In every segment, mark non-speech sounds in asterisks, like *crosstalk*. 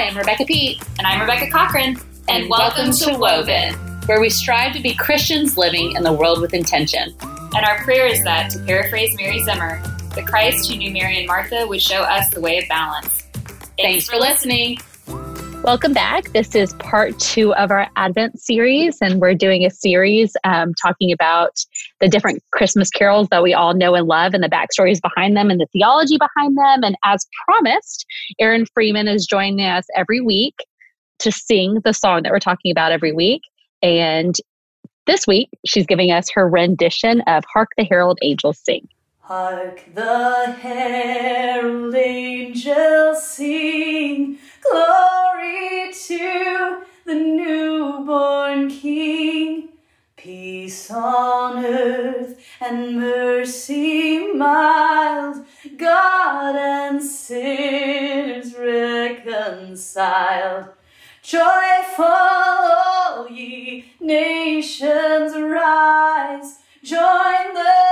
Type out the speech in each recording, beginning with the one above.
Hi, I'm Rebecca Pete. And I'm Rebecca Cochran. And, and welcome, welcome, to Woven, where we strive to be Christians living in the world with intention. And our prayer is that, to paraphrase Mary Zimmer, the Christ who knew Mary and Martha would show us the way of balance. Thanks, Thanks for listening. Welcome back. This is part two of our Advent series, and we're doing a series um, talking about the different Christmas carols that we all know and love, and the backstories behind them, and the theology behind them. And as promised, Erin Freeman is joining us every week to sing the song that we're talking about every week. And this week, she's giving us her rendition of Hark the Herald Angels Sing. Hark the herald angels sing, glory to the newborn King. Peace on earth and mercy mild, God and sinners reconciled. Joyful, all ye nations rise, join the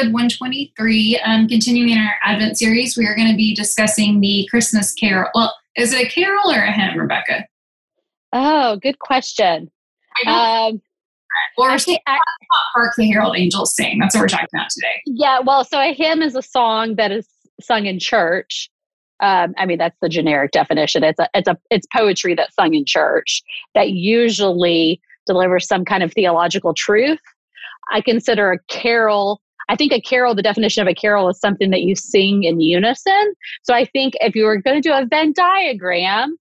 episode 123. Um, continuing our Advent series, we are going to be discussing the Christmas carol. Well, is it a carol or a hymn, Rebecca? Oh, good question. Um, or I, I, Hark the Herald Angels Sing. That's what we're talking about today. Yeah, well, so a hymn is a song that is sung in church. Um, I mean, that's the generic definition. It's a, it's a, it's poetry that's sung in church that usually delivers some kind of theological truth. I consider a carol. I think a carol, the definition of a carol is something that you sing in unison. So I think if you were going to do a Venn diagram,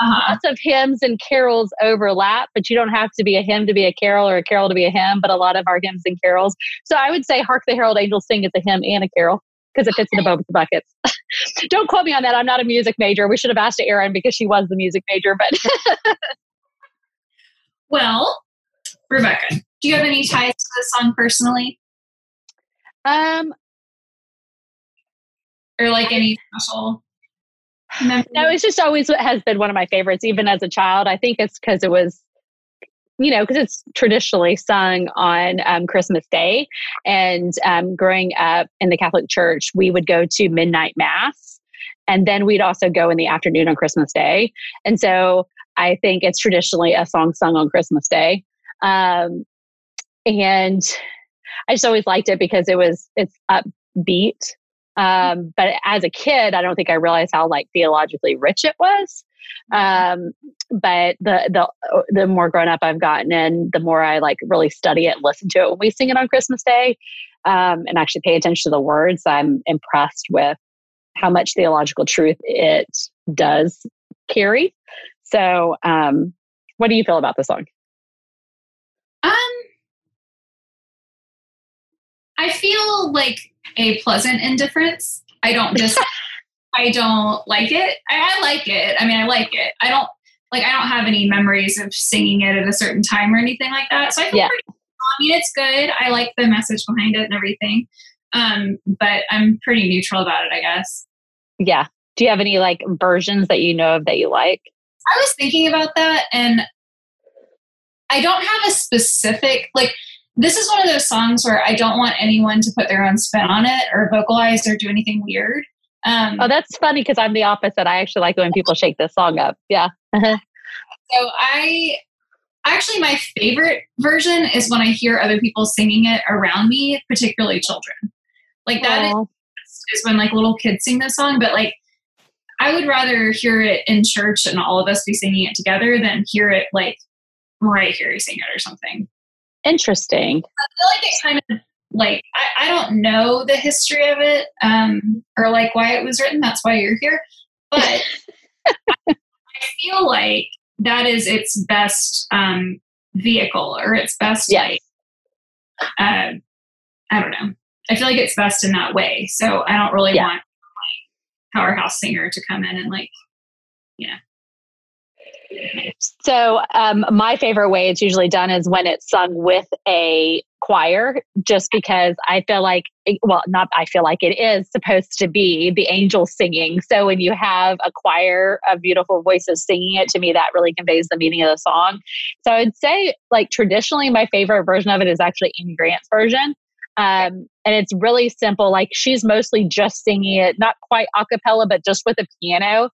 uh-huh. lots of hymns and carols overlap, but you don't have to be a hymn to be a carol or a carol to be a hymn, but a lot of our hymns and carols. So I would say Hark the Herald Angels Sing is a hymn and a carol because it fits into both buckets. *laughs* don't quote me on that. I'm not a music major. We should have asked Erin because she was the music major, but. *laughs* well, Rebecca, do you have any ties to this song personally? Um, or like any special? No, it's just always what has been one of my favorites, even as a child. I think it's because it was, you know, because it's traditionally sung on um, Christmas Day. And um, growing up in the Catholic Church, we would go to midnight mass, and then we'd also go in the afternoon on Christmas Day. And so I think it's traditionally a song sung on Christmas Day. Um, and I just always liked it because it was it's upbeat. Um, but as a kid, I don't think I realized how like theologically rich it was. Um, but the the the more grown up I've gotten, and the more I like really study it, listen to it when we sing it on Christmas Day, um, and actually pay attention to the words, I'm impressed with how much theological truth it does carry. So, um, what do you feel about the song? Um, I feel like a pleasant indifference. I don't just, *laughs* I don't like it. I, I, like it. I mean, I like it. I don't like. I don't have any memories of singing it at a certain time or anything like that. So I feel yeah. pretty. I mean, it's good. I like the message behind it and everything. Um, but I'm pretty neutral about it, I guess. Yeah. Do you have any like versions that you know of that you like? I was thinking about that, and I don't have a specific like. This is one of those songs where I don't want anyone to put their own spin on it or vocalize or do anything weird. Um, oh, that's funny because I'm the opposite. I actually like when people shake this song up. Yeah. *laughs* so I actually my favorite version is when I hear other people singing it around me, particularly children. Like that is, is when like little kids sing this song, but like I would rather hear it in church and all of us be singing it together than hear it like Mariah Carey sing it or something. Interesting. I feel like it kind of like I, I don't know the history of it um, or like why it was written. That's why you're here. But *laughs* I feel like that is its best um, vehicle or its best yes. like uh, I don't know. I feel like it's best in that way. So I don't really yeah. want like powerhouse singer to come in and like yeah. So, um, my favorite way it's usually done is when it's sung with a choir, just because I feel like, well, not I feel like it is supposed to be the angels singing. So, when you have a choir of beautiful voices singing it, to me, that really conveys the meaning of the song. So, I'd say, like, traditionally, my favorite version of it is actually Amy Grant's version. Um, and it's really simple. Like she's mostly just singing it, not quite a cappella, but just with a piano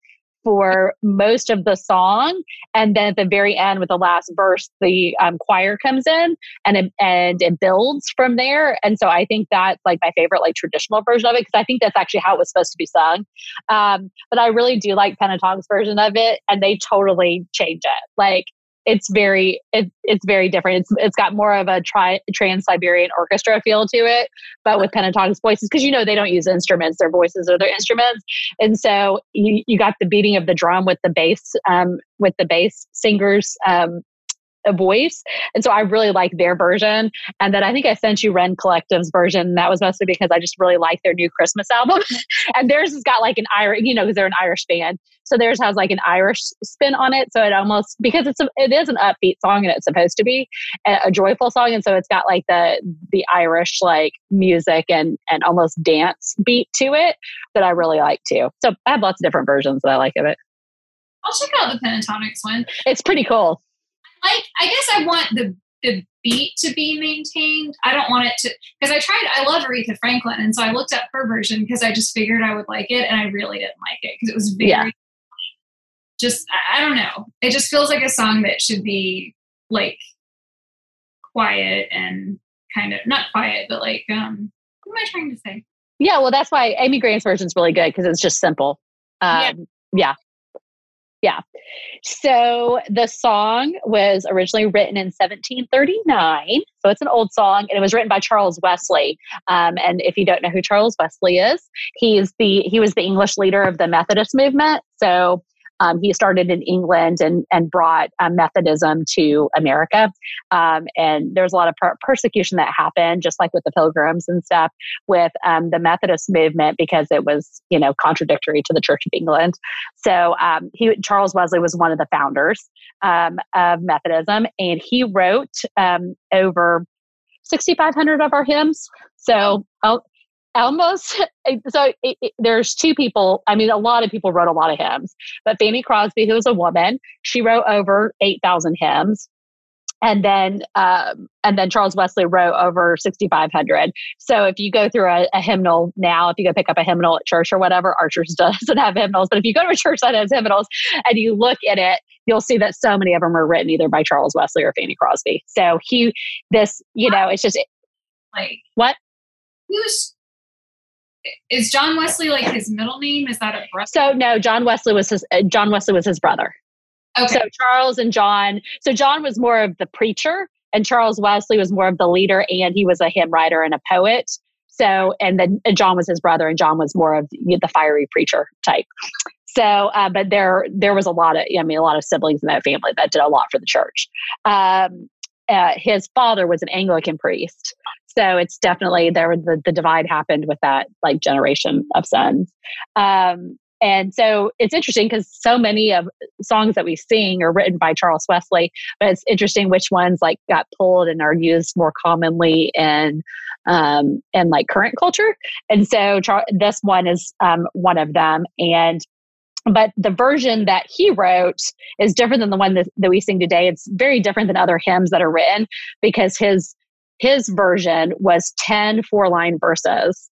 for most of the song, and then at the very end, with the last verse, the um, choir comes in and it, and it builds from there. And so I think that's like my favorite, like traditional version of it because I think that's actually how it was supposed to be sung. Um, but I really do like Pentatonix version of it, and they totally change it. Like it's very it, it's very different. It's it's got more of a tri- trans Siberian orchestra feel to it, but with Pentatonix voices because you know they don't use instruments; their voices are their instruments, and so you you got the beating of the drum with the bass um, with the bass singers um, a voice. And so I really like their version. And then I think I sent you Rend Collective's version. That was mostly because I just really like their new Christmas album. *laughs* *laughs* and theirs has got like an Irish, you know, because they're an Irish band. So theirs has like an Irish spin on it. So it almost because it's a, it is an upbeat song and it's supposed to be a, a joyful song. And so it's got like the the Irish like music and and almost dance beat to it that I really like too. So I have lots of different versions that I like of it. I'll check out the Pentatonix one. It's pretty cool like I guess I want the the beat to be maintained. I don't want it to because I tried. I love Aretha Franklin, and so I looked up her version because I just figured I would like it, and I really didn't like it because it was very yeah. just. I, I don't know. It just feels like a song that should be like quiet and kind of not quiet, but like um. What am I trying to say? Yeah, well, that's why Amy Grant's version is really good because it's just simple. Um, yeah. yeah. Yeah. So the song was originally written in 1739. So it's an old song, and it was written by Charles Wesley. Um, and if you don't know who Charles Wesley is, he's the he was the English leader of the Methodist movement. So um, he started in England and, and brought Methodism to America. Um, and there's a lot of per- persecution that happened, just like with the Pilgrims and stuff, with um, the Methodist movement because it was, you know, contradictory to the Church of England. So um, he, Charles Wesley was one of the founders um, of Methodism, and he wrote over 6,500 of our hymns. So, oh, almost *laughs* so it, it, there's two people i mean a lot of people wrote a lot of hymns but fanny crosby who was a woman she wrote over 8000 hymns. And then um, and then charles wesley wrote over 6500 so if you go through a, a, hymnal now if you go pick up a hymnal at church or whatever church *laughs* doesn't have hymnals but if you go to a church that has hymnals and you look at it you'll see that so many of them are written either by charles wesley or fanny crosby. So he this you know it's just like what? who's is John Wesley like his middle name? Is that a brother? So no, John Wesley was his uh, John Wesley was his brother. Okay. So Charles and John. So John was more of the preacher, and Charles Wesley was more of the leader, and he was a hymn writer and a poet. So and then John was his brother, and John was more of the fiery preacher type. So, uh, but there there was a lot of I mean a lot of siblings in that family that did a lot for the church. Um, uh, his father was an Anglican priest, so it's definitely there the, the divide happened with that like generation of sons. Um, and so it's interesting because so many of songs that we sing are written by charles wesley but it's interesting which ones like got pulled and are used more commonly in um, in like current culture. And so Char- this one is um, one of them. And but the version that he wrote is different than the one that, that we sing today. It's very different than other hymns that are written because his his version was 10 four line verses,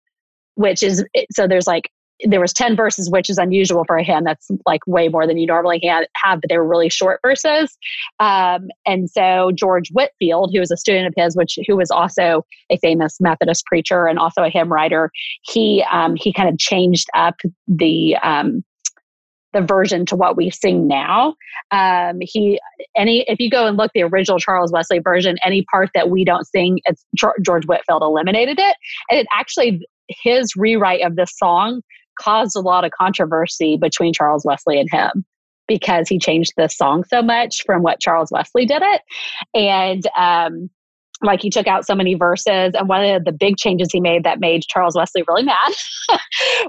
which is so there's like there was 10 verses which is unusual for a hymn that's like way more than you normally have but they were really short verses. Um, and so george whitefield who was a student of his which who was also a famous methodist preacher and also a hymn writer he um, he kind of changed up the um, the version to what we sing now. Um, he any if you go and look the original Charles Wesley version, any part that we don't sing, it's George Whitefield eliminated it, and it actually his rewrite of this song caused a lot of controversy between Charles Wesley and him because he changed the song so much from what Charles Wesley did it, and um, like he took out so many verses and one of the big changes he made that made charles wesley really mad *laughs*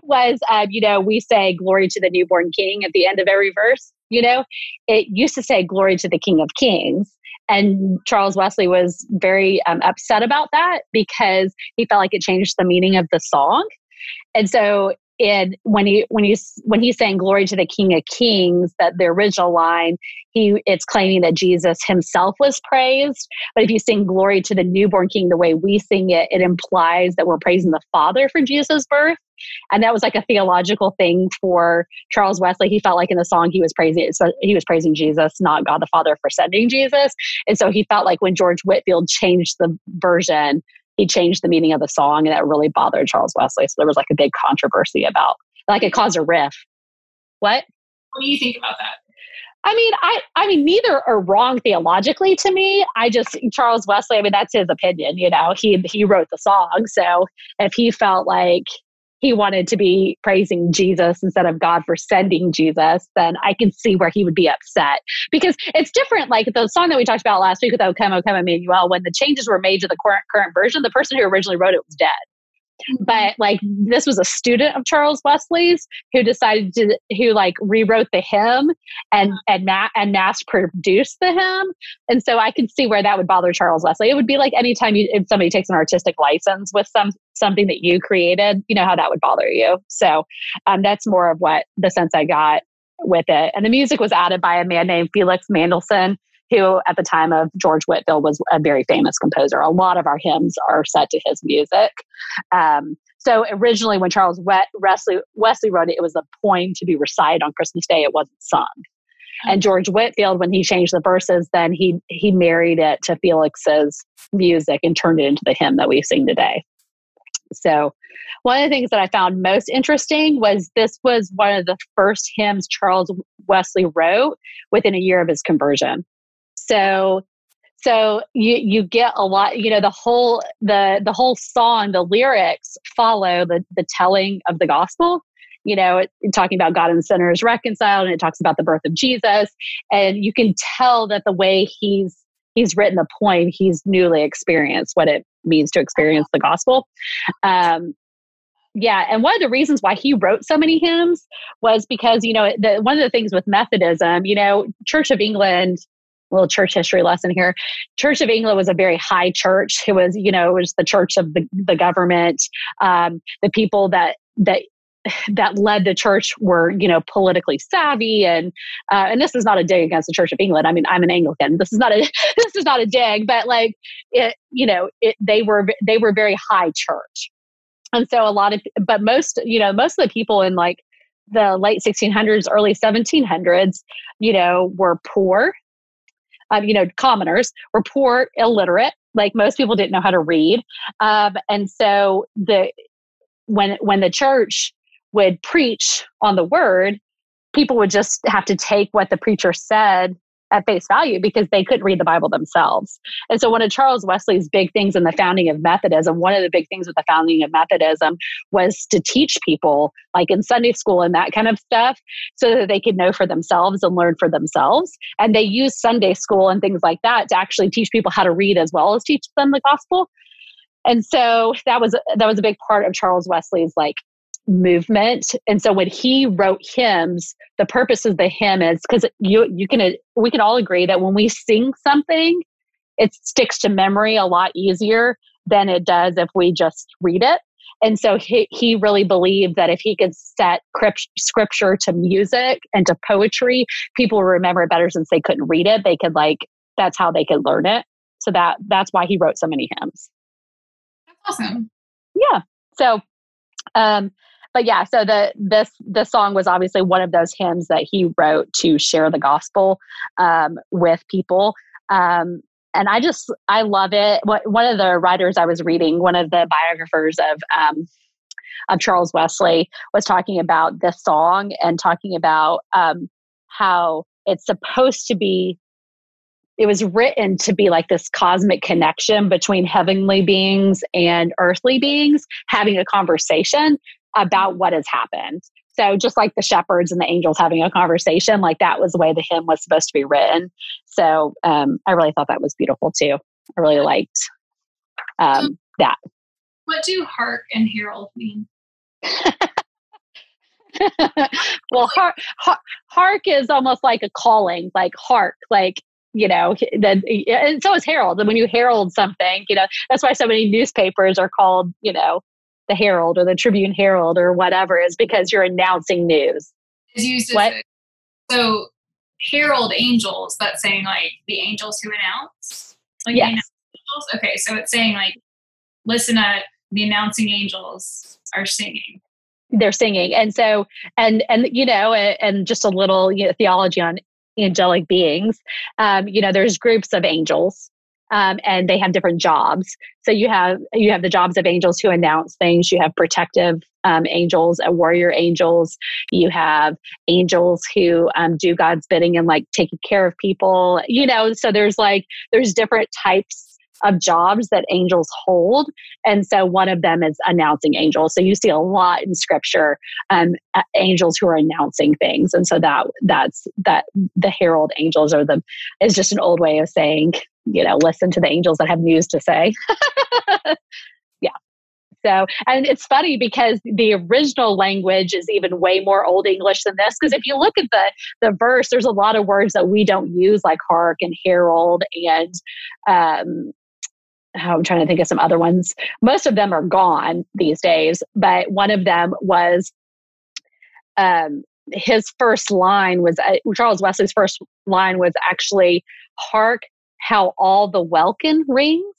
was um, you know we say glory to the newborn king at the end of every verse you know? It used to say glory to the king of kings and charles wesley was very um, upset about that because he felt like it changed the meaning of the song. And so and when he when he's when he's saying glory to the king of kings that the original line he it's claiming that jesus himself was praised. But if you sing glory to the newborn king the way we sing it it implies that we're praising the father for jesus birth. And that was like a theological thing for charles wesley. He felt like in the song he was praising he was praising jesus not god the father for sending jesus. And so he felt like when george whitefield changed the version he changed the meaning of the song and that really bothered Charles Wesley. So there was like a big controversy about like it caused a riff. What? What do you think about that? I mean, I I mean neither are wrong theologically to me. I just Charles Wesley, I mean that's his opinion, you know. He he wrote the song. So if he felt like he wanted to be praising Jesus instead of God for sending Jesus, then I can see where he would be upset because it's different. Like the song that we talked about last week with O Come, O Come Emmanuel, when the changes were made to the current, current version, the person who originally wrote it was dead. Mm-hmm. But like this was a student of Charles Wesley's who decided to who like rewrote the hymn and uh-huh. and ma- and mass produced the hymn, and so I could see where that would bother Charles Wesley. It would be like anytime you if somebody takes an artistic license with some something that you created, you know how that would bother you. So um, that's more of what the sense I got with it. And the music was added by a man named Felix Mendelssohn, who at the time of George Whitefield was a very famous composer. A lot of our hymns are set to his music. Um, so originally, when Charles Wesley, Wesley wrote it, it was a poem to be recited on Christmas Day. It wasn't sung. And George Whitefield, when he changed the verses, then he he married it to Felix's music and turned it into the hymn that we sing today. So, one of the things that I found most interesting was this was one of the first hymns Charles Wesley wrote within a year of his conversion. So so you you get a lot you know the whole the the whole song the lyrics follow the the telling of the gospel you know talking about god and the sinners reconciled and it talks about the birth of jesus and you can tell that the way he's he's written the poem he's newly experienced what it means to experience the gospel um, yeah and one of the reasons why he wrote so many hymns was because you know the, one of the things with methodism you know church of england little church history lesson here. Church of England was a very high church. It was, you know, it was the church of the, the government. Um, the people that that *sighs* that led the church were, you know, politically savvy, and uh, and this is not a dig against the Church of England. I mean, I'm an Anglican. This is not a *laughs* this is not a dig, but like it, you know, it, they were they were very high church, and so a lot of, but most, you know, most of the people in like the late 1600s, early 1700s, you know, were poor um, you know, commoners were poor, illiterate. Like most people didn't know how to read, um, and so the when when the church would preach on the word, people would just have to take what the preacher said at face value because they couldn't read the Bible themselves. And so, one of Charles Wesley's big things in the founding of Methodism, one of the big things with the founding of Methodism was to teach people, like in Sunday school and that kind of stuff, so that they could know for themselves and learn for themselves. And they used Sunday school and things like that to actually teach people how to read as well as teach them the gospel. And so that was that was a big part of Charles Wesley's like movement and so when he wrote hymns the purpose of the hymn is because you you can we can all agree that when we sing something it sticks to memory a lot easier than it does if we just read it And so he, he really believed that if he could set scripture to music and to poetry, people would remember it better since they couldn't read it. They could like, that's how they could learn it. So that that's why he wrote so many hymns. That's awesome. Yeah. So um but yeah, so the this the song was obviously one of those hymns that he wrote to share the gospel um, with people. Um, and I just I love it. One of the writers I was reading, one of the biographers of um, of Charles Wesley, was talking about this song and talking about um, how it's supposed to be. It was written to be like this cosmic connection between heavenly beings and earthly beings having a conversation about what has happened. So just like the shepherds and the angels having a conversation, like that was the way the hymn was supposed to be written. So um, I really thought that was beautiful too. I really liked um, that. What do hark and herald mean? *laughs* well, hark, hark, hark is almost like a calling, like hark, like you know, then and so is herald. And when you herald something, you know, that's why so many newspapers are called, you know, the Herald or the Tribune Herald or whatever is because you're announcing news. Is used what? so herald angels. That's saying like the angels who announce. Like yes. Announce okay, so it's saying like, listen at the announcing angels are singing. They're singing, and so and and you know, and just a little you know, theology on angelic beings. Um, you know, there's groups of angels um, and they have different jobs. So you have you have the jobs of angels who announce things. You have protective um, angels, and warrior angels. You have angels who um, do God's bidding and like taking care of people. You know, so there's like there's different types of jobs that angels hold. And so one of them is announcing angels. So you see a lot in scripture, um, angels who are announcing things. And so that that's that the herald angels are the is just an old way of saying, you know, listen to the angels that have news to say. *laughs* yeah. So, and it's funny because the original language is even way more Old English than this. Because if you look at the the verse, there's a lot of words that we don't use, like hark and herald, and um, I'm trying to think of some other ones. Most of them are gone these days, but one of them was um, his first line was uh, Charles Wesley's first line was actually "Hark how all the welkin rings,"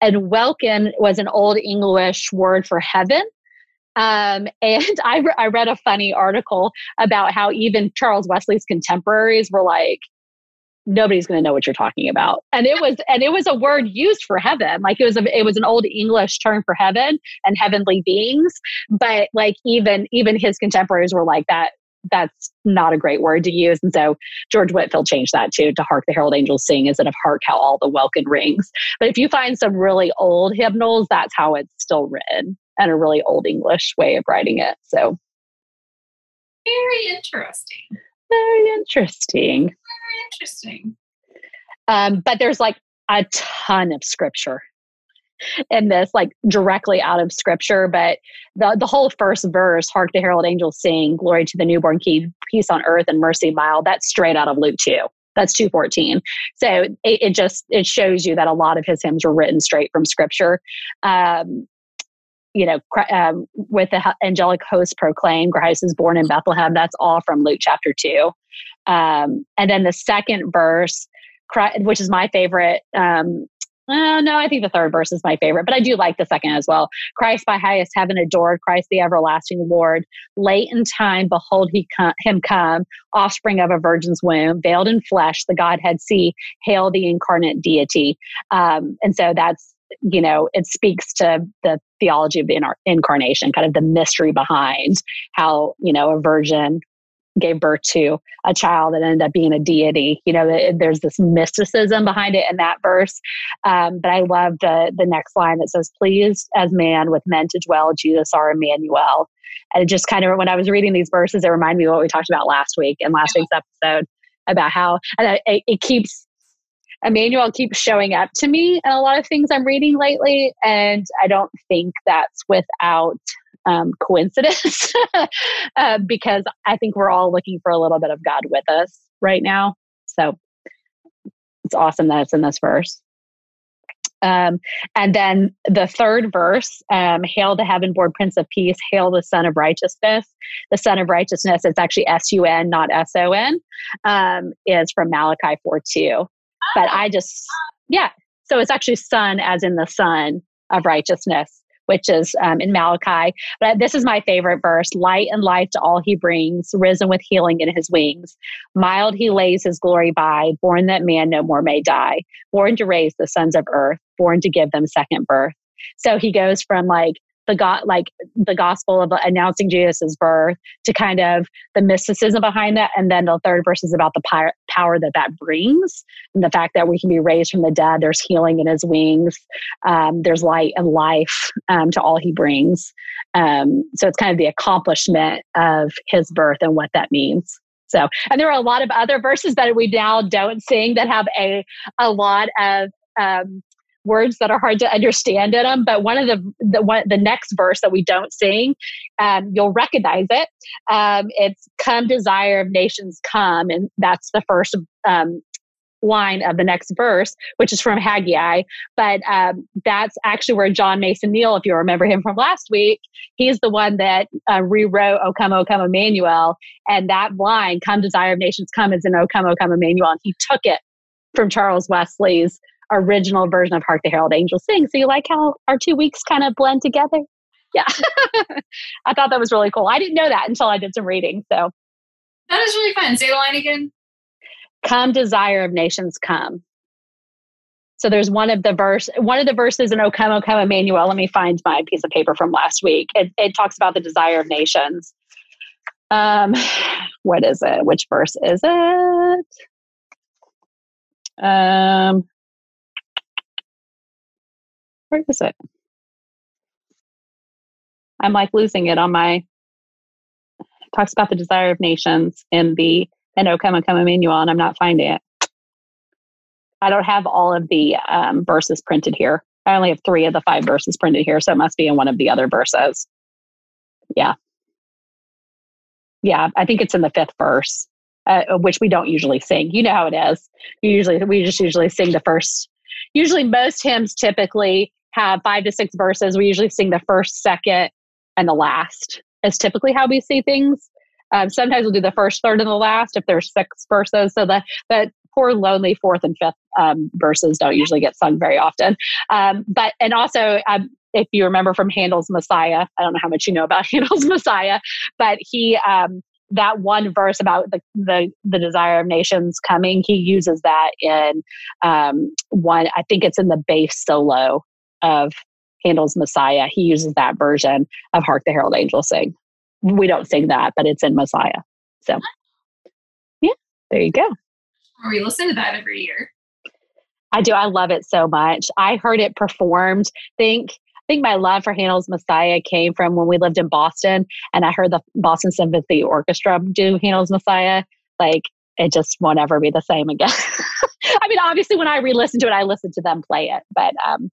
and welkin was an old English word for heaven. Um, and *laughs* I, re- I read a funny article about how even Charles Wesley's contemporaries were like, nobody's going to know what you're talking about. And it was and it was a word used for heaven. Like it was a, it was an old english term for heaven and heavenly beings. But like even even his contemporaries were like that that's not a great word to use and so george Whitefield changed that too to hark the herald angels sing instead of hark how all the welkin rings but if you find some really old hymnals that's how it's still written and a really old english way of writing it so very interesting very interesting. Very interesting. Um, but there's like a ton of scripture in this, like directly out of scripture. But the, the whole first verse, Hark the Herald Angels Sing, Glory to the Newborn King, Peace on Earth and Mercy Mild, that's straight out of Luke 2. That's 214. So it, it just it shows you that a lot of his hymns were written straight from scripture. Um, you know, um, with the angelic host proclaim, Christ is born in Bethlehem. That's all from Luke chapter two. Um, and then the second verse, which is my favorite. Um, uh, no, I think the third verse is my favorite, but I do like the second as well. Christ by highest heaven adored, Christ the everlasting Lord. Late in time, behold he com- him come, offspring of a virgin's womb, veiled in flesh, the Godhead see, hail the incarnate deity. Um, and so that's you know, it speaks to the theology of the incarnation, kind of the mystery behind how, you know, a virgin gave birth to a child that ended up being a deity. You know, there's this mysticism behind it in that verse. Um, but I love the the next line that says, "Pleased as man with men to dwell, Jesus our Emmanuel." And it just kind of, when I was reading these verses, it reminded me of what we talked about last week in last week's episode about how and it, it keeps Emmanuel keeps showing up to me in a lot of things I'm reading lately, and I don't think that's without um, coincidence *laughs* uh, because I think we're all looking for a little bit of God with us right now. So it's awesome that it's in this verse. Um, and then the third verse, um, Hail the heaven born Prince of Peace, Hail the Son of Righteousness. The Son of Righteousness, it's actually S U N, not S O N, um, is from Malachi 4 2. But I just, yeah. So it's actually Sun as in the Sun of Righteousness which is um, in Malachi. But this is my favorite verse light and life to all he brings, risen with healing in his wings. Mild he lays his glory by, born that man no more may die, born to raise the sons of earth, born to give them second birth. So he goes from like the God, like the gospel of announcing Jesus' birth to kind of the mysticism behind that. And then the third verse is about the power, power that that brings and the fact that we can be raised from the dead. There's healing in his wings. Um, there's light and life um, to all he brings. Um, so it's kind of the accomplishment of his birth and what that means. So, and there are a lot of other verses that we now don't sing that have a, a lot of, um, words that are hard to understand in them. But one of the the one the next verse that we don't sing, um, you'll recognize it. Um, it's "Come, desire of nations, come," and that's the first um, line of the next verse, which is from Haggai. But um, that's actually where John Mason Neale, if you remember him from last week, he's the one that uh, rewrote "O Come, O Come, Emmanuel," and that line "Come, desire of nations, come" is in "O Come, O Come, Emmanuel," and he took it from Charles Wesley's original version of Hark the Herald Angels Sing. So you like how our two weeks kind of blend together? Yeah. *laughs* I thought that was really cool. I didn't know that until I did some reading. So that is really fun. Say the line again. Come, desire of nations, come. So there's one of the verse, one of the verses in O come, O come, Emmanuel. Let me find my piece of paper from last week. It, it talks about the desire of nations. Um, *sighs* what is it? Which verse is it? Um, where is it? I'm like losing it on my talks about the desire of nations in the and O come and come Emmanuel, and I'm not finding it. I don't have all of the um, verses printed here. I only have three of the five verses printed here, so it must be in one of the other verses. Yeah. Yeah, I think it's in the fifth verse, uh, which we don't usually sing. You know how it is. Usually we just usually sing the first. Usually, most hymns typically have five to six verses. We usually sing the first, second, and the last. Is typically how we see things. Um, sometimes we'll do the first, third, and the last if there's six verses. So that that poor lonely fourth and fifth um, verses don't usually get sung very often. Um, but and also um, if you remember from Handel's Messiah, I don't know how much you know about *laughs* Handel's Messiah, but he um, that one verse about the, the, the desire of nations coming, he uses that in um, one. I think it's in the bass solo of Handel's Messiah. He uses that version of Hark the Herald Angels Sing. We don't sing that, but it's in Messiah. So, yeah, there you go. We listen to that every year. I do. I love it so much. I heard it performed. Think I think my love for Handel's Messiah came from when we lived in Boston and I heard the Boston Symphony Orchestra do Handel's Messiah. Like it just won't ever be the same again. *laughs* I mean, obviously, when I re-listen to it, I listen to them play it, but um,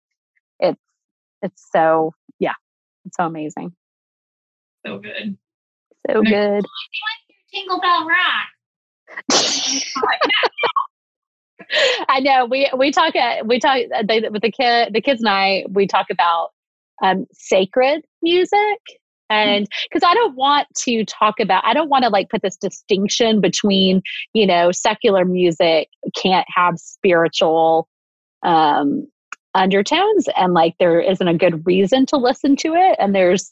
it's so yeah, it's so amazing. So good. So good. Jingle Bell Rock. *laughs* I know we we talk uh, we talk uh, they, with the kid the kids and I we talk about um, sacred music and because I don't want to talk about I don't want to like put this distinction between you know secular music can't have spiritual um, undertones and like there isn't a good reason to listen to it and there's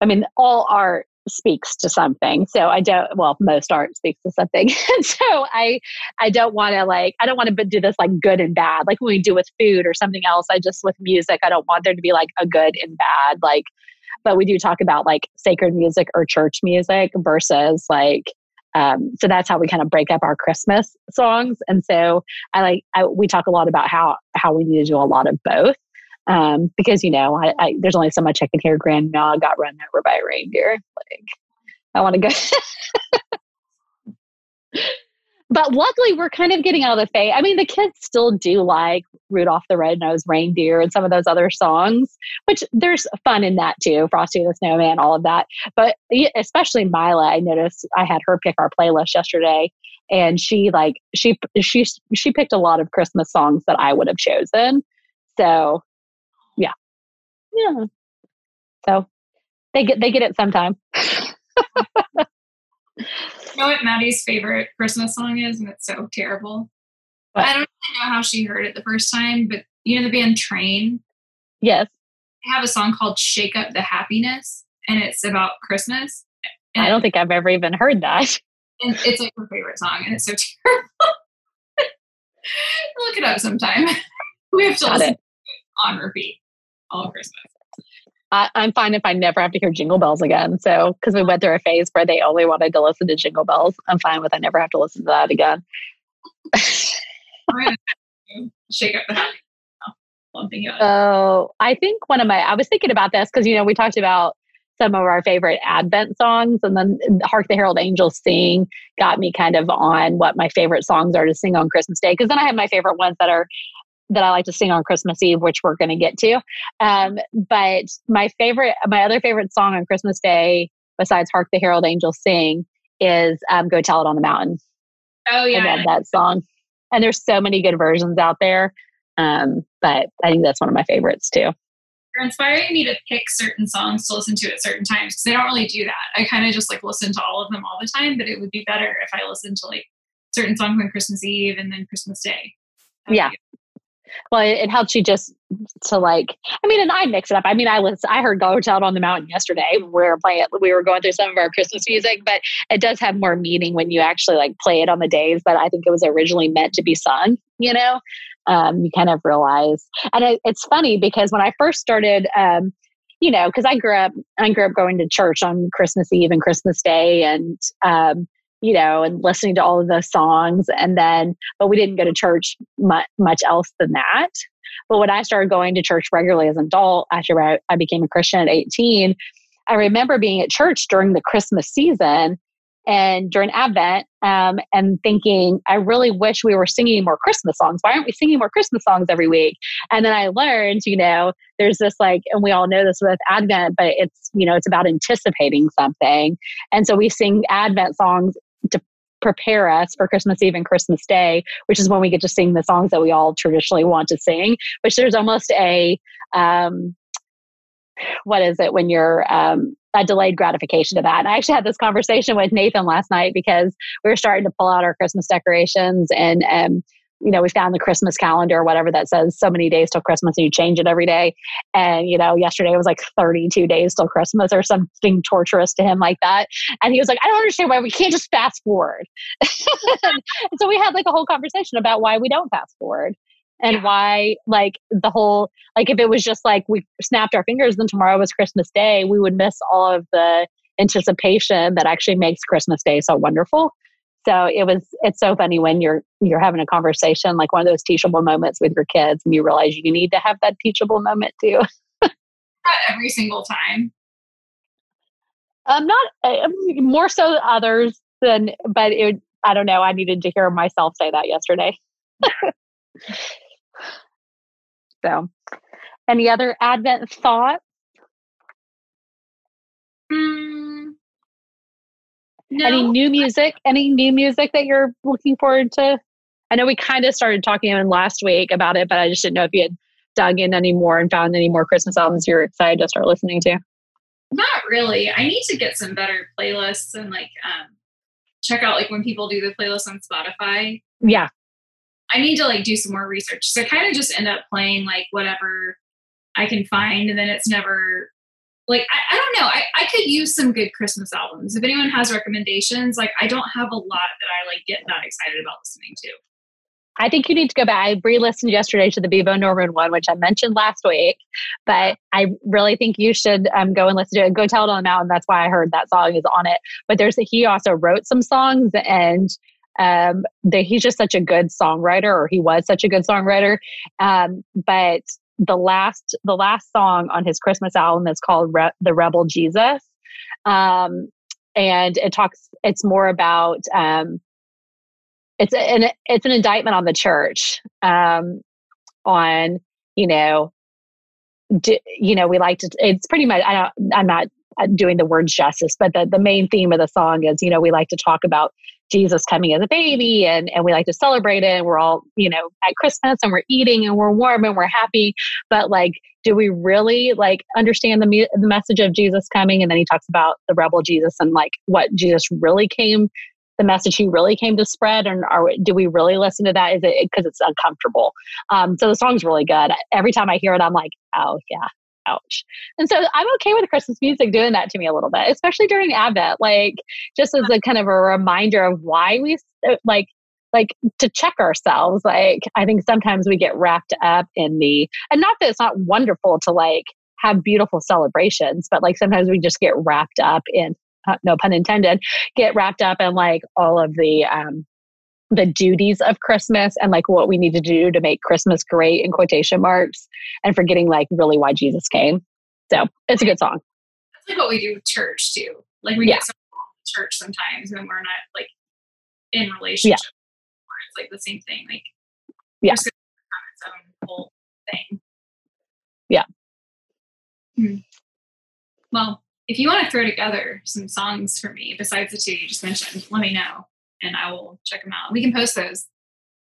I mean all art speaks to something so i don't well most art speaks to something *laughs* and so i i don't want to like i don't want to do this like good and bad like when we do with food or something else i just with music i don't want there to be like a good and bad like but we do talk about like sacred music or church music versus like um, so that's how we kind of break up our Christmas songs. And so I like I, we talk a lot about how how we need to do a lot of both um, because you know I, I, there's only so much I can hear. Grandma got run over by a reindeer. Like I want to go. *laughs* but luckily, we're kind of getting out of the phase. I mean, the kids still do like Rudolph the Red-Nosed Reindeer and some of those other songs, which there's fun in that too. Frosty the Snowman, all of that. But especially Mila, I noticed I had her pick our playlist yesterday, and she like she she she picked a lot of Christmas songs that I would have chosen. So, yeah, yeah. So they get they get it sometime. *laughs* you know what Maddie's favorite Christmas song is, and it's so terrible. What? I don't really know how she heard it the first time, but you know the band Train. Yes, They have a song called "Shake Up the Happiness," and it's about Christmas. And, I don't think I've ever even heard that. *laughs* and it's like her favorite song, and it's so *laughs* terrible. Look it up sometime. *laughs* we have to Got listen it. it on repeat all Christmas. I, I'm fine if I never have to hear Jingle Bells again. So, because we went through a phase where they only wanted to listen to Jingle Bells, I'm fine with I never have to listen to that again. Shake up the happiness. now, while I'm thinking about *laughs* it. So, I think one of my, I was thinking about this because, you know, we talked about some of our favorite Advent songs, and then Hark the Herald Angels Sing got me kind of on what my favorite songs are to sing on Christmas Day. Because then I have my favorite ones that are that I like to sing on Christmas Eve, which we're going to get to. Um, but my favorite, my other favorite song on Christmas Day, besides "Hark the Herald Angels Sing," is um, "Go Tell It on the Mountain." Oh I yeah, love that song, and there's so many good versions out there. Um, but I think that's one of my favorites too. you're inspiring me to pick certain songs to listen to at certain times because I don't really do that. I kind of just like listen to all of them all the time, but it would be better if I listened to like certain songs on Christmas Eve and then Christmas Day. Yeah. Well, it, it helps you just to like. I mean, and I mix it up. I mean, I was I heard "Go It on the Mountain" yesterday. We were playing. We were going through some of our Christmas music, but it does have more meaning when you actually like play it on the days that I think it was originally meant to be sung. You know, um, you kind of realize, and it, it's funny because when I first started. Um, you know, because I grew up, I grew up going to church on Christmas Eve and Christmas Day, and um, you know, and listening to all of those songs, and then, but we didn't go to church much, much else than that. But when I started going to church regularly as an adult, after I, I became a Christian at 18, I remember being at church during the Christmas season and during Advent um, and thinking, I really wish we were singing more Christmas songs. Why aren't we singing more Christmas songs every week? And then I learned, you know, there's this like, and we all know this with Advent, but it's, you know, it's about anticipating something. And so we sing Advent songs to prepare us for Christmas Eve and Christmas Day, which is when we get to sing the songs that we all traditionally want to sing, which there's almost a, um, what is it when you're um, a delayed gratification to that. And I actually had this conversation with Nathan last night because we were starting to pull out our Christmas decorations and um, you know, we found the Christmas calendar or whatever that says so many days till Christmas and you change it every day. And, you know, yesterday it was like 32 days till Christmas or something torturous to him like that. And he was like, I don't understand why we can't just fast forward. and *laughs* so we had like a whole conversation about why we don't fast forward and Yeah. why like the whole like if it was just like we snapped our fingers and tomorrow was christmas day we would miss all of the anticipation that actually makes christmas day so wonderful so it was it's so funny when you're you're having a conversation like one of those teachable moments with your kids and you realize you need to have that teachable moment too. *laughs* Not every single time. um not uh, more so others than but it i don't know i needed to hear myself say that yesterday. *laughs* So any other advent thought Mm, no. Any new music? Any new music that you're looking forward to? I know we kind of started talking in last week about it, but I just didn't know if you had dug in any more and found any more Christmas albums you're excited to start listening to. Not really. I need to get some better playlists and like um check out like when people do the playlist on Spotify. Yeah. I need to like do some more research. So I kind of just end up playing like whatever I can find and then it's never like I, I don't know. I, I could use some good Christmas albums. If anyone has recommendations, like I don't have a lot that I like get that excited about listening to. I think you need to go back. I re-listened yesterday to the Bebo Norman one, which I mentioned last week, but I really think you should um, go and listen to it. Go tell it on the mountain. That's why I heard that song is on it. But there's he also wrote some songs, and um, he's just such a good songwriter, or he was such a good songwriter. Um, but the last the last song on his Christmas album is called Re- "The Rebel Jesus," um, and it talks. It's more about. Um, it's an it's an indictment on the church um on you know do, you know we like to it's pretty much i don't i'm not doing the words justice, but the, the main theme of the song is, you know, we like to talk about Jesus coming as a baby and, and we like to celebrate it. And we're all, you know, at Christmas and we're eating and we're warm and we're happy. But like, do we really like understand the, mu- the message of Jesus coming? And then he talks about the rebel Jesus and like what Jesus really came the message he really came to spread and are do we really listen to that is it because it's uncomfortable um, so the song's really good every time i hear it i'm like oh yeah ouch. And so i'm okay with christmas music doing that to me a little bit especially during advent like just as a kind of a reminder of why we uh, like like to check ourselves like i think sometimes we get wrapped up in the and not that it's not wonderful to like have beautiful celebrations but like sometimes we just get wrapped up in uh, no pun intended, get wrapped up in like all of the um, the duties of Christmas and like what we need to do to make Christmas great in quotation marks, and forgetting like really why Jesus came. So it's a good song. That's like what we do with church too. Like we yeah. get some church sometimes when we're not like in relationship. Yeah. It's like the same thing. Like yeah, its own whole thing. Yeah. Hmm. Well, if you want to throw together some songs for me besides the two you just mentioned, let me know and I will check them out. We can post those.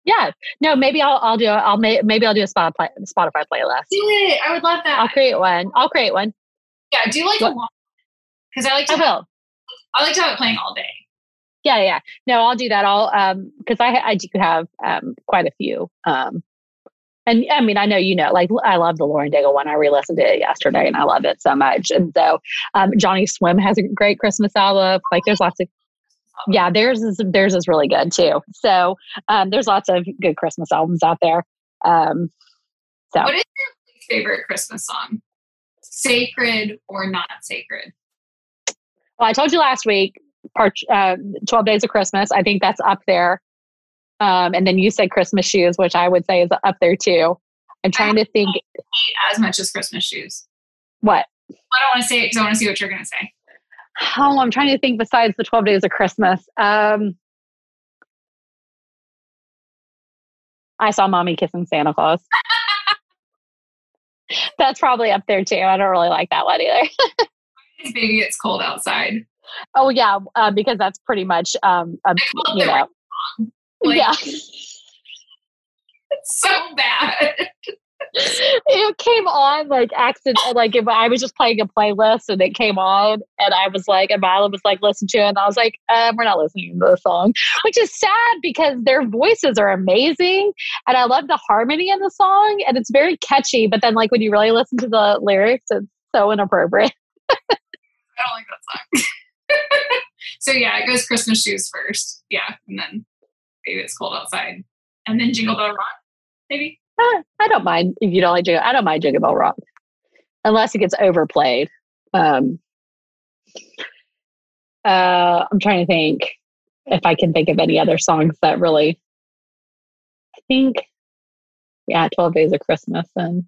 Yeah, no, maybe I'll I'll do I'll maybe I'll do a Spotify Spotify playlist. Do it. I would love that. I'll create one. I'll create one. Yeah, do like what? a long because I like to. I have, will. I like to have it playing all day. Yeah, yeah. No, I'll do that. I'll um because I I do have um quite a few um and I mean, I know you know, like I love the Lauren Daigle one. I re-listened to it yesterday, and I love it so much. And so, um, Johnny Swim has a great Christmas album. Like, there's lots of yeah, theirs is theirs is really good too. So, um, there's lots of good Christmas albums out there. Um, so, what is your favorite Christmas song? Sacred or not sacred? Well, I told you last week, part uh, Twelve Days of Christmas. I think that's up there. Um, and then you said Christmas shoes, which I would say is up there too. I'm trying to think as much as Christmas shoes. What? I don't want to say it because I want to see what you're going to say. Oh, I'm trying to think besides the 12 days of Christmas. Um, I saw mommy kissing Santa Claus. *laughs* That's probably up there too. I don't really like that one either. *laughs* Baby, it's cold outside. Oh yeah, uh, because that's pretty much um, a, you know. Like, yeah. *laughs* It's so bad. It came on like accident like if I was just playing a playlist and it came on and I was like and Mila was like listen to it and I was like um, we're not listening to the song which is sad because their voices are amazing and I love the harmony in the song and it's very catchy but then like when you really listen to the lyrics it's so inappropriate *laughs* I don't like that song *laughs* so yeah it goes Christmas shoes first yeah and then maybe it's cold outside. And then Jingle Bell Rock, maybe? I don't mind if you don't like Jingle. I don't mind Jingle Bell Rock, unless it gets overplayed. Um, uh, I'm trying to think if I can think of any other songs that really. I think, yeah, Twelve Days of Christmas and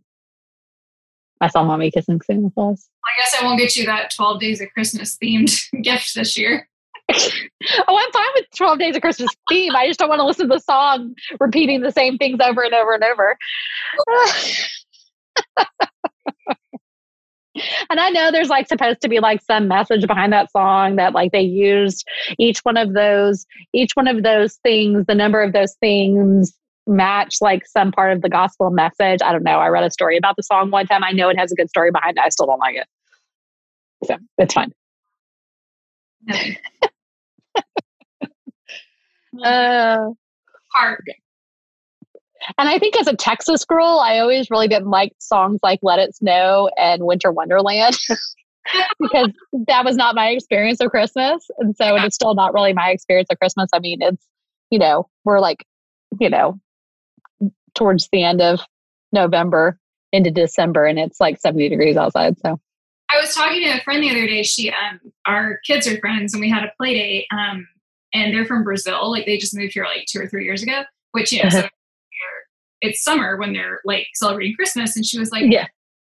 I saw Mommy kissing Santa Claus. I guess I won't get you that Twelve Days of Christmas themed *laughs* gift this year. *laughs* oh, I'm fine with 12 Days of Christmas theme. I just don't want to listen to the song repeating the same things over and over and over. *sighs* and I know there's like supposed to be like some message behind that song that like they used each one of those, each one of those things, the number of those things match like some part of the gospel message. I don't know. I read a story about the song one time. I know it has a good story behind it. I still don't like it. So it's fine. *laughs* uh, hard. And I think as a Texas girl, I always really didn't like songs like Let It Snow and Winter Wonderland *laughs* because that was not my experience of Christmas. And so it is still not really my experience of Christmas. I mean, it's, you know, we're like, you know, towards the end of November into December and it's like 70 degrees outside. So I was talking to a friend the other day. She, um, our kids are friends, and we had a play date. Um, and they're from Brazil. Like they just moved here like two or three years ago. Which yeah, uh-huh. so *laughs* it's summer when they're like celebrating Christmas. And she was like, "Yeah,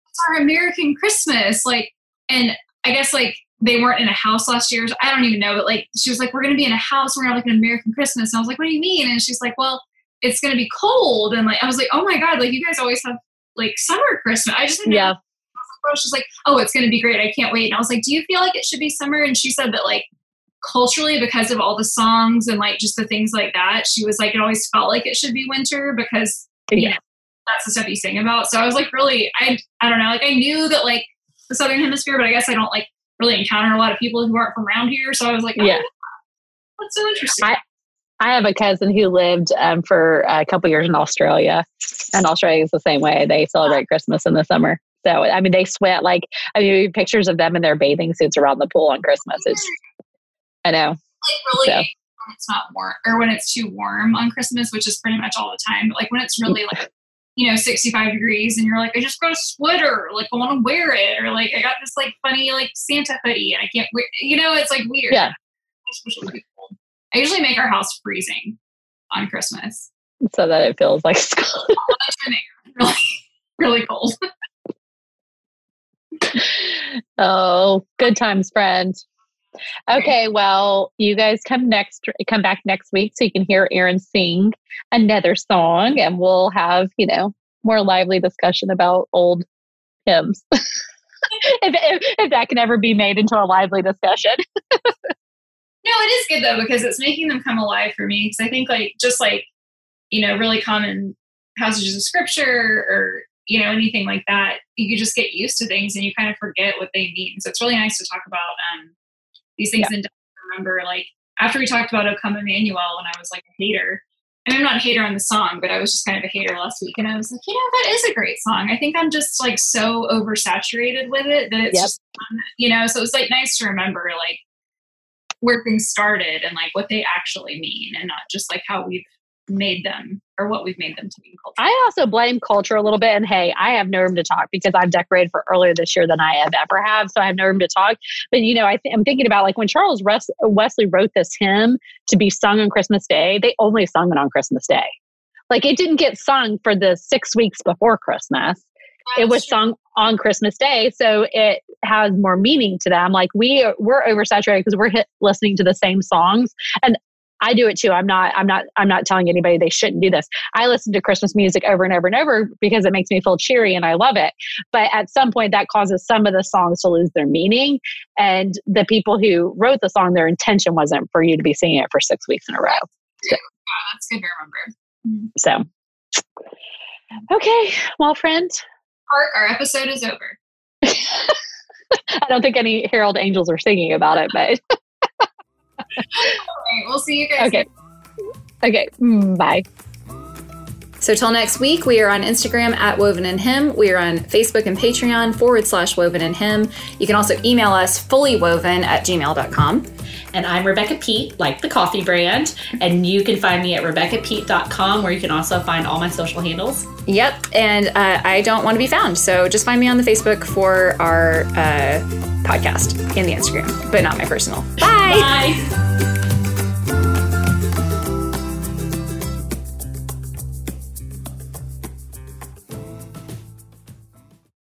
it's our American Christmas." Like, and I guess like they weren't in a house last year. So I don't even know, but like she was like, "We're going to be in a house. We're going to have like an American Christmas." And I was like, "What do you mean?" And she's like, "Well." It's gonna be cold, and like I was like, "Oh my god!" Like you guys always have like summer Christmas. I just yeah. She's like, oh, it's going to be great. I can't wait. And I was like, do you feel like it should be summer? And she said that like culturally, because of all the songs and like just the things like that, she was like, it always felt like it should be winter because you Yeah. know that's the stuff you sing about. So I was like, really, I I don't know, like I knew that like the southern hemisphere, but I guess I don't like really encounter a lot of people who aren't from around here. So I was like, oh, Yeah. that's so interesting. I- I have a cousin who lived um, for a couple years in Australia, and Australia is the same way. They celebrate Christmas in the summer. So, I mean, they sweat like, I mean, pictures of them in their bathing suits around the pool on Christmas. It's, I know. like really So. when it's not warm or when it's too warm on Christmas, which is pretty much all the time. But like when it's really like you know 65 degrees and you're like, I just got a sweater, like I want to wear it, or like I got this like funny like Santa hoodie and I can't wear. You know, it's like weird. Yeah. I just wish it would be cold. I usually make our house freezing on Christmas. So that it feels like school. *laughs* Really, really cold. *laughs* oh, good times, friend. Okay, well, you guys come next, come back next week so you can hear Aaron sing another song, and we'll have you know more lively discussion about old hymns. *laughs* if, if if that can ever be made into a lively discussion. *laughs* No, it is good though because it's making them come alive for me. Because I think like just like you know really common passages of scripture or you know anything like that, you just get used to things and you kind of forget what they mean. So it's really nice to talk about um, these things and to remember. Like after we talked about "O Come Emmanuel" when I was like a hater. And I'm not a hater on the song, but I was just kind of a hater last week, and I was like, you know, that is a great song. I think I'm just like so oversaturated with it that it's Yep. just, um, you know. So it was like nice to remember, like where things started and like what they actually mean and not just like how we've made them or what we've made them to be culture. I also blame culture a little bit. And hey, I have no room to talk because I've decorated for earlier this year than I have ever have. So I have no room to talk. But, you know, I th- I'm thinking about like when Charles Wesley wrote this hymn to be sung on Christmas Day, they only sung it on Christmas Day. Like it didn't get sung for the six weeks before Christmas. It was sung on Christmas Day, so it has more meaning to them. Like we we're oversaturated because we're hit listening to the same songs, and I do it too. I'm not. I'm not. I'm not telling anybody they shouldn't do this. I listen to Christmas music over and over and over because it makes me feel cheery and I love it. But at some point, that causes some of the songs to lose their meaning, and the people who wrote the song, their intention wasn't for you to be singing it for six weeks in a row. Yeah, oh, that's good to remember. Mm-hmm. So, okay, well, friend, Park, our episode is over. *laughs* I don't think any Herald Angels are singing about it, but *laughs* *laughs* right, we'll see you guys. okay. Okay, mm, bye. So till next week, we are on Instagram at Woven in Him. We are on Facebook and Patreon forward slash Woven in Him. You can also email us fullywoven at gmail.com. And I'm Rebecca Peet, like the coffee brand. And you can find me at RebeccaPeet.com, where you can also find all my social handles. Yep, and uh, I don't want to be found. So just find me on the Facebook for our uh, podcast and the Instagram, but not my personal. Bye. Bye.